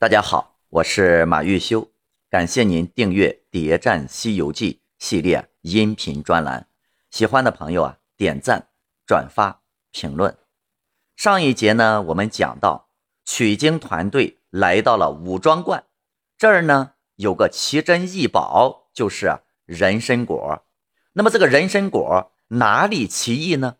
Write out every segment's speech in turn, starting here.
大家好，我是马玉修，感谢您订阅《谍战西游记》系列音频专栏。喜欢的朋友啊，点赞、转发、评论。上一节呢，我们讲到取经团队来到了武庄观，这儿呢有个奇珍异宝，就是人参果。那么这个人参果哪里奇异呢？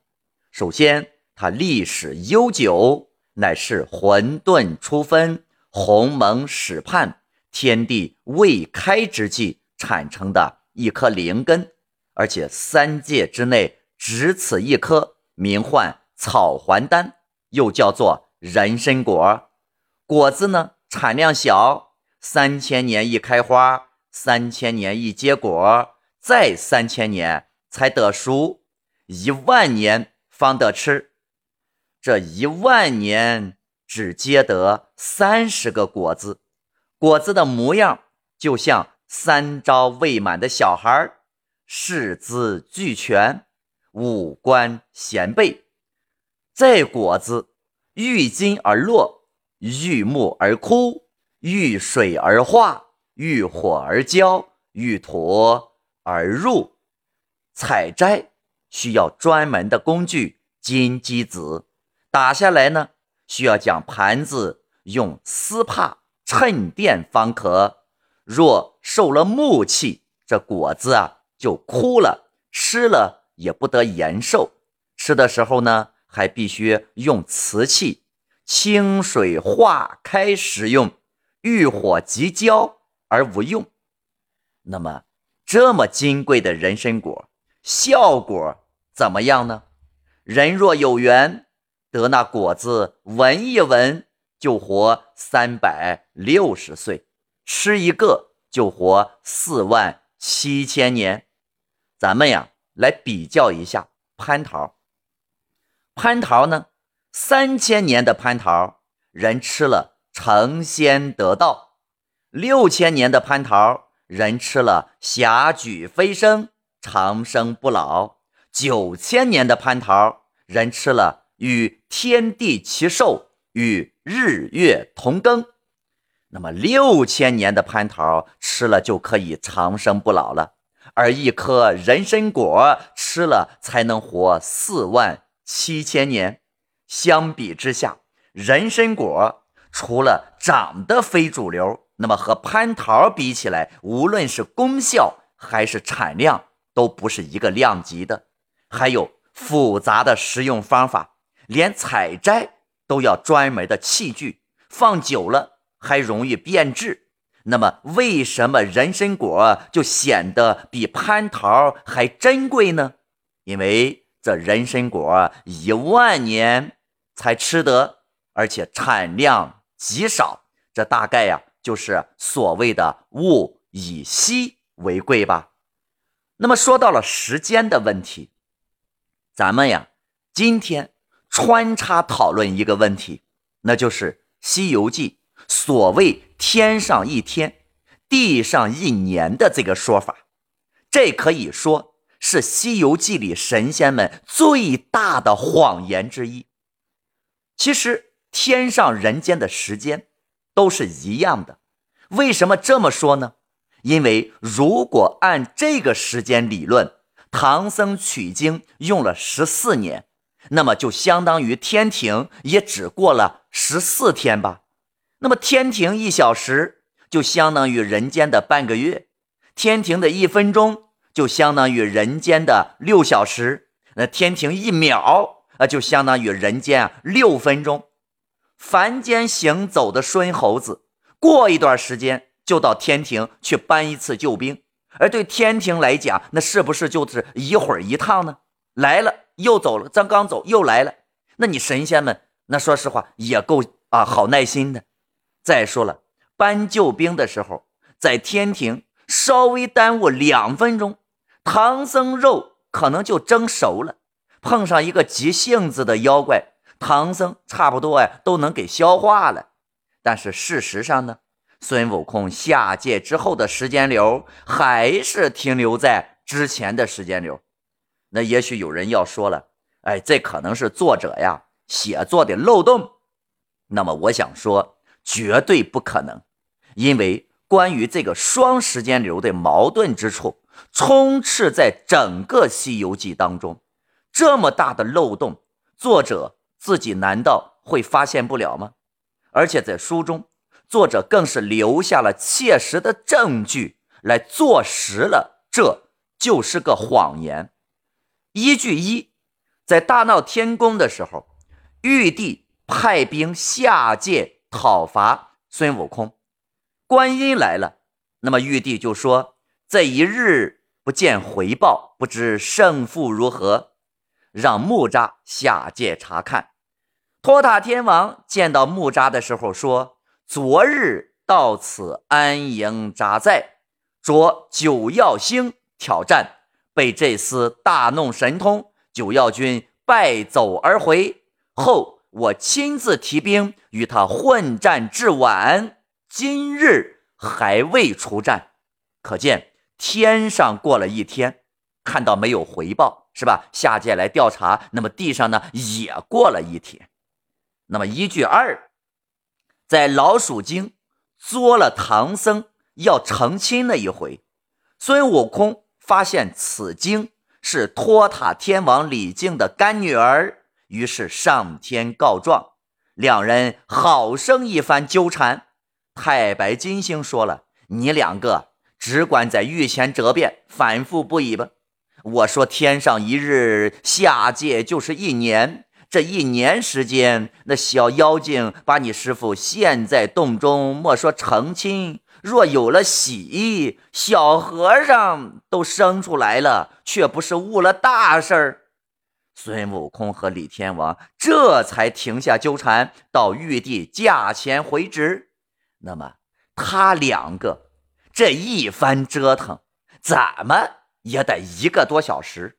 首先，它历史悠久，乃是混沌初分。鸿蒙始判，天地未开之际产生的一颗灵根，而且三界之内只此一颗，名唤草还丹，又叫做人参果。果子呢产量小，三千年一开花，三千年一结果，再三千年才得熟，一万年方得吃。这一万年。只结得三十个果子，果子的模样就像三朝未满的小孩四肢俱全，五官贤备。这果子遇金而落，遇木而枯，遇水而化，遇火而焦，遇土而入。采摘需要专门的工具金鸡子，打下来呢。需要将盘子用丝帕衬垫方可。若受了木气，这果子啊就枯了，吃了也不得延寿。吃的时候呢，还必须用瓷器，清水化开食用，遇火即焦而无用。那么，这么金贵的人参果，效果怎么样呢？人若有缘。得那果子闻一闻，就活三百六十岁；吃一个就活四万七千年。咱们呀，来比较一下蟠桃。蟠桃呢，三千年的蟠桃，人吃了成仙得道；六千年的蟠桃，人吃了霞举飞升，长生不老；九千年的蟠桃，人吃了。与天地齐寿，与日月同庚。那么六千年的蟠桃吃了就可以长生不老了，而一颗人参果吃了才能活四万七千年。相比之下，人参果除了长得非主流，那么和蟠桃比起来，无论是功效还是产量都不是一个量级的，还有复杂的食用方法。连采摘都要专门的器具，放久了还容易变质。那么，为什么人参果就显得比蟠桃还珍贵呢？因为这人参果一万年才吃得，而且产量极少。这大概呀，就是所谓的物以稀为贵吧。那么，说到了时间的问题，咱们呀，今天。穿插讨论一个问题，那就是《西游记》所谓“天上一天，地上一年”的这个说法，这可以说是《西游记》里神仙们最大的谎言之一。其实，天上人间的时间都是一样的。为什么这么说呢？因为如果按这个时间理论，唐僧取经用了十四年。那么就相当于天庭也只过了十四天吧。那么天庭一小时就相当于人间的半个月，天庭的一分钟就相当于人间的六小时，那天庭一秒啊就相当于人间六分钟。凡间行走的孙猴子，过一段时间就到天庭去搬一次救兵，而对天庭来讲，那是不是就是一会儿一趟呢？来了。又走了，咱刚走又来了，那你神仙们那说实话也够啊，好耐心的。再说了，搬救兵的时候，在天庭稍微耽误两分钟，唐僧肉可能就蒸熟了。碰上一个急性子的妖怪，唐僧差不多呀都能给消化了。但是事实上呢，孙悟空下界之后的时间流还是停留在之前的时间流。那也许有人要说了，哎，这可能是作者呀写作的漏洞。那么我想说，绝对不可能，因为关于这个双时间流的矛盾之处，充斥在整个《西游记》当中。这么大的漏洞，作者自己难道会发现不了吗？而且在书中，作者更是留下了切实的证据来坐实了这就是个谎言。依据一，在大闹天宫的时候，玉帝派兵下界讨伐孙悟空，观音来了，那么玉帝就说：“这一日不见回报，不知胜负如何。”让木吒下界查看。托塔天王见到木吒的时候说：“昨日到此安营扎寨，着九曜星挑战，被这厮大弄神通，九曜军败走而回。后我亲自提兵与他混战至晚，今日还未出战，可见天上过了一天，看到没有回报。”是吧？下界来调查，那么地上呢也过了一天。那么依据二，在老鼠精作了唐僧要成亲那一回，孙悟空发现此经是托塔天王李靖的干女儿，于是上天告状，两人好生一番纠缠。太白金星说了：“你两个只管在御前折辩，反复不已吧。”我说：“天上一日，下界就是一年。这一年时间，那小妖精把你师傅陷在洞中，莫说成亲，若有了喜，小和尚都生出来了，却不是误了大事儿。”孙悟空和李天王这才停下纠缠，到玉帝驾前回旨。那么他两个这一番折腾，怎么？也得一个多小时，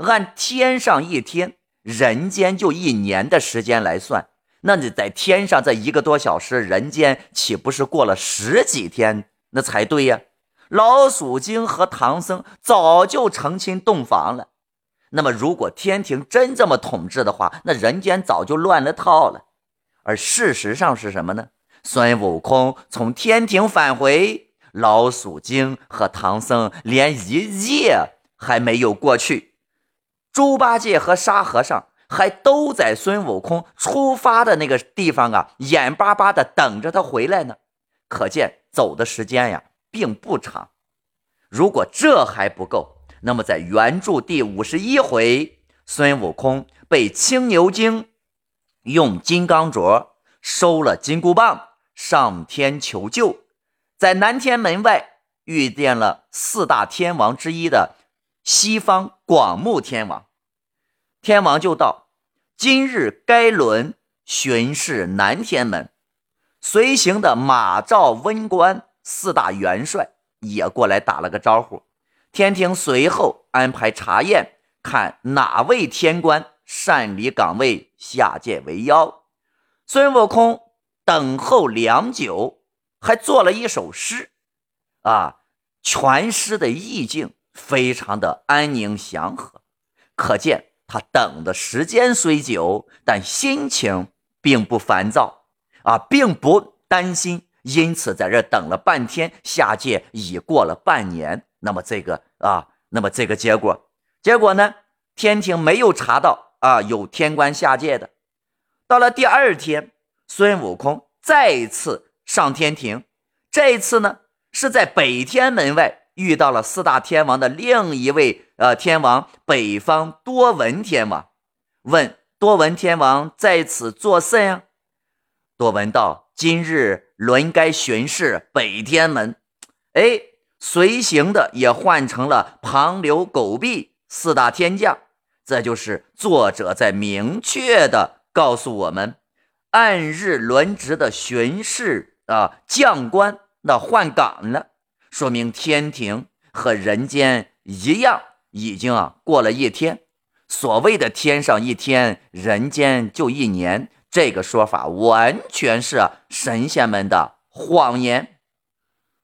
按天上一天，人间就一年的时间来算，那你在天上这一个多小时，人间岂不是过了十几天？那才对呀！老鼠精和唐僧早就成亲洞房了。那么，如果天庭真这么统治的话，那人间早就乱了套了。而事实上是什么呢？孙悟空从天庭返回。老鼠精和唐僧连一夜还没有过去，猪八戒和沙和尚还都在孙悟空出发的那个地方啊，眼巴巴的等着他回来呢。可见走的时间呀并不长。如果这还不够，那么在原著第五十一回，孙悟空被青牛精用金刚镯收了金箍棒，上天求救。在南天门外遇见了四大天王之一的西方广目天王，天王就道：“今日该轮巡视南天门。”随行的马赵温官四大元帅也过来打了个招呼。天庭随后安排查验，看哪位天官擅离岗位下界为妖。孙悟空等候良久。还做了一首诗，啊，全诗的意境非常的安宁祥和，可见他等的时间虽久，但心情并不烦躁，啊，并不担心，因此在这等了半天，下界已过了半年，那么这个啊，那么这个结果，结果呢，天庭没有查到啊有天官下界的，到了第二天，孙悟空再一次。上天庭，这一次呢是在北天门外遇到了四大天王的另一位呃天王北方多闻天王，问多闻天王在此作甚呀？多闻道：今日轮该巡视北天门。哎，随行的也换成了庞刘狗臂四大天将，这就是作者在明确的告诉我们，按日轮值的巡视。啊，将官那换岗了，说明天庭和人间一样，已经啊过了一天。所谓的天上一天，人间就一年，这个说法完全是神仙们的谎言。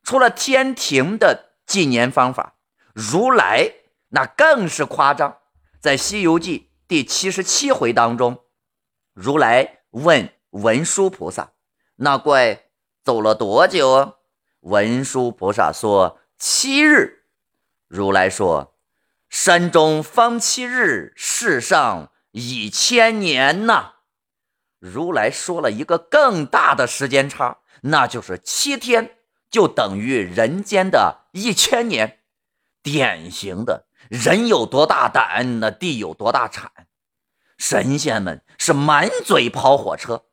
除了天庭的纪年方法，如来那更是夸张。在《西游记》第七十七回当中，如来问文殊菩萨：“那怪？”走了多久？文殊菩萨说：“七日。”如来说：“山中方七日，世上已千年呐。”如来说了一个更大的时间差，那就是七天就等于人间的一千年。典型的人有多大胆，那地有多大产。神仙们是满嘴跑火车。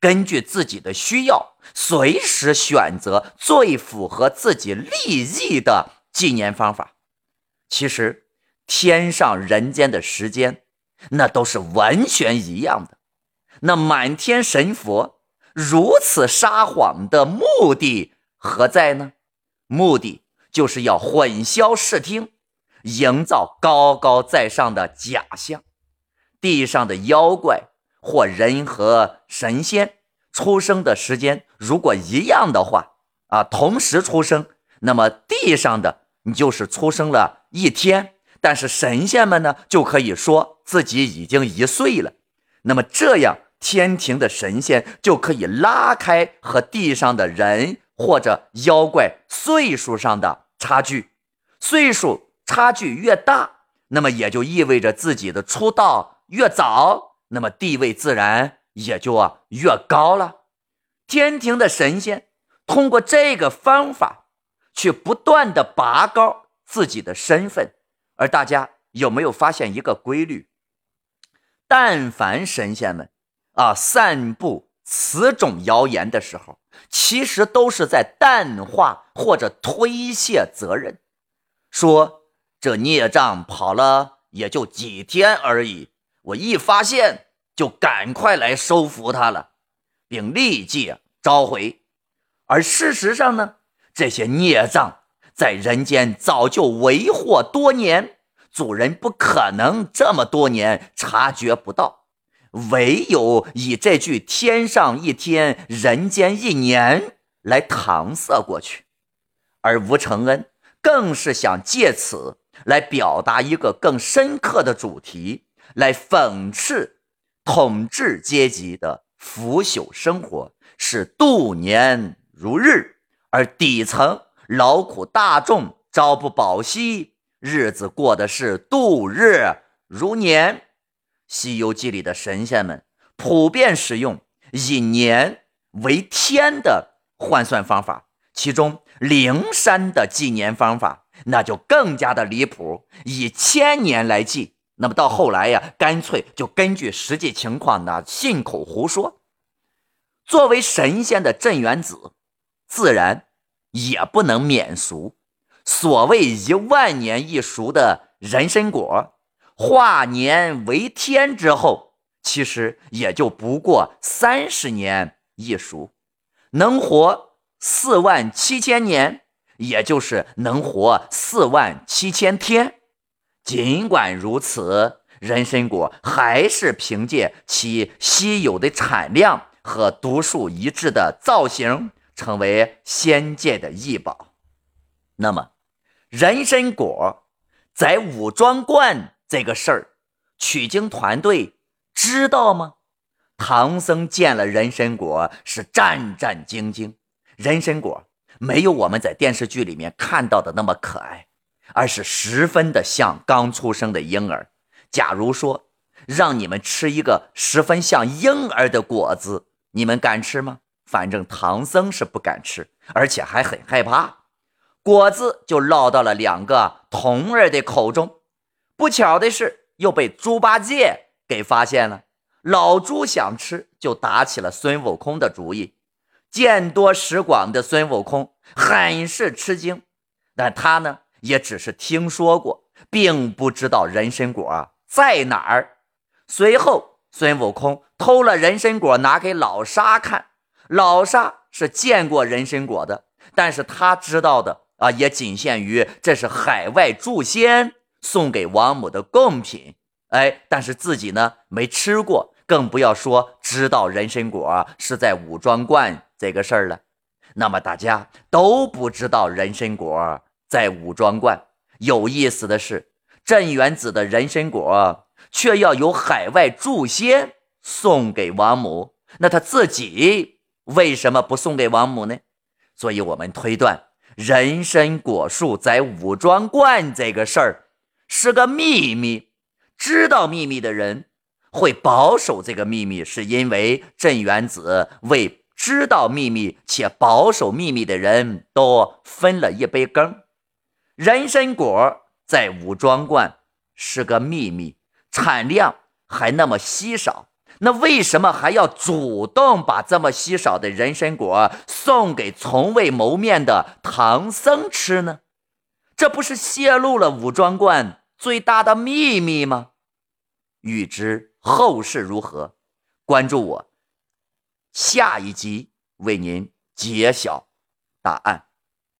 根据自己的需要，随时选择最符合自己利益的纪念方法。其实，天上人间的时间，那都是完全一样的。那满天神佛如此撒谎的目的何在呢？目的就是要混淆视听，营造高高在上的假象。地上的妖怪。或人和神仙出生的时间如果一样的话啊，同时出生，那么地上的你就是出生了一天，但是神仙们呢就可以说自己已经一岁了。那么这样，天庭的神仙就可以拉开和地上的人或者妖怪岁数上的差距。岁数差距越大，那么也就意味着自己的出道越早。那么地位自然也就啊越高了。天庭的神仙通过这个方法去不断的拔高自己的身份，而大家有没有发现一个规律？但凡神仙们啊散布此种谣言的时候，其实都是在淡化或者推卸责任，说这孽障跑了也就几天而已。我一发现，就赶快来收服他了，并立即召回。而事实上呢，这些孽障在人间早就为祸多年，主人不可能这么多年察觉不到，唯有以这句“天上一天，人间一年”来搪塞过去。而吴承恩更是想借此来表达一个更深刻的主题。来讽刺统治阶级的腐朽生活是度年如日，而底层劳苦大众朝不保夕，日子过的是度日如年。《西游记》里的神仙们普遍使用以年为天的换算方法，其中灵山的纪年方法那就更加的离谱，以千年来计。那么到后来呀，干脆就根据实际情况呢，信口胡说。作为神仙的镇元子，自然也不能免俗。所谓一万年一熟的人参果，化年为天之后，其实也就不过三十年一熟，能活四万七千年，也就是能活四万七千天。尽管如此，人参果还是凭借其稀有的产量和独树一帜的造型，成为仙界的异宝。那么，人参果在武装观这个事儿，取经团队知道吗？唐僧见了人参果是战战兢兢。人参果没有我们在电视剧里面看到的那么可爱。而是十分的像刚出生的婴儿。假如说让你们吃一个十分像婴儿的果子，你们敢吃吗？反正唐僧是不敢吃，而且还很害怕。果子就落到了两个童儿的口中。不巧的是，又被猪八戒给发现了。老猪想吃，就打起了孙悟空的主意。见多识广的孙悟空很是吃惊，但他呢？也只是听说过，并不知道人参果在哪儿。随后，孙悟空偷了人参果，拿给老沙看。老沙是见过人参果的，但是他知道的啊，也仅限于这是海外诸仙送给王母的贡品。哎，但是自己呢没吃过，更不要说知道人参果是在武装观这个事儿了。那么大家都不知道人参果。在武装观，有意思的是，镇元子的人参果却要由海外祝仙送给王母，那他自己为什么不送给王母呢？所以我们推断，人参果树在武装观这个事儿是个秘密，知道秘密的人会保守这个秘密，是因为镇元子为知道秘密且保守秘密的人都分了一杯羹。人参果在武装观是个秘密，产量还那么稀少。那为什么还要主动把这么稀少的人参果送给从未谋面的唐僧吃呢？这不是泄露了武装观最大的秘密吗？欲知后事如何，关注我，下一集为您揭晓答案。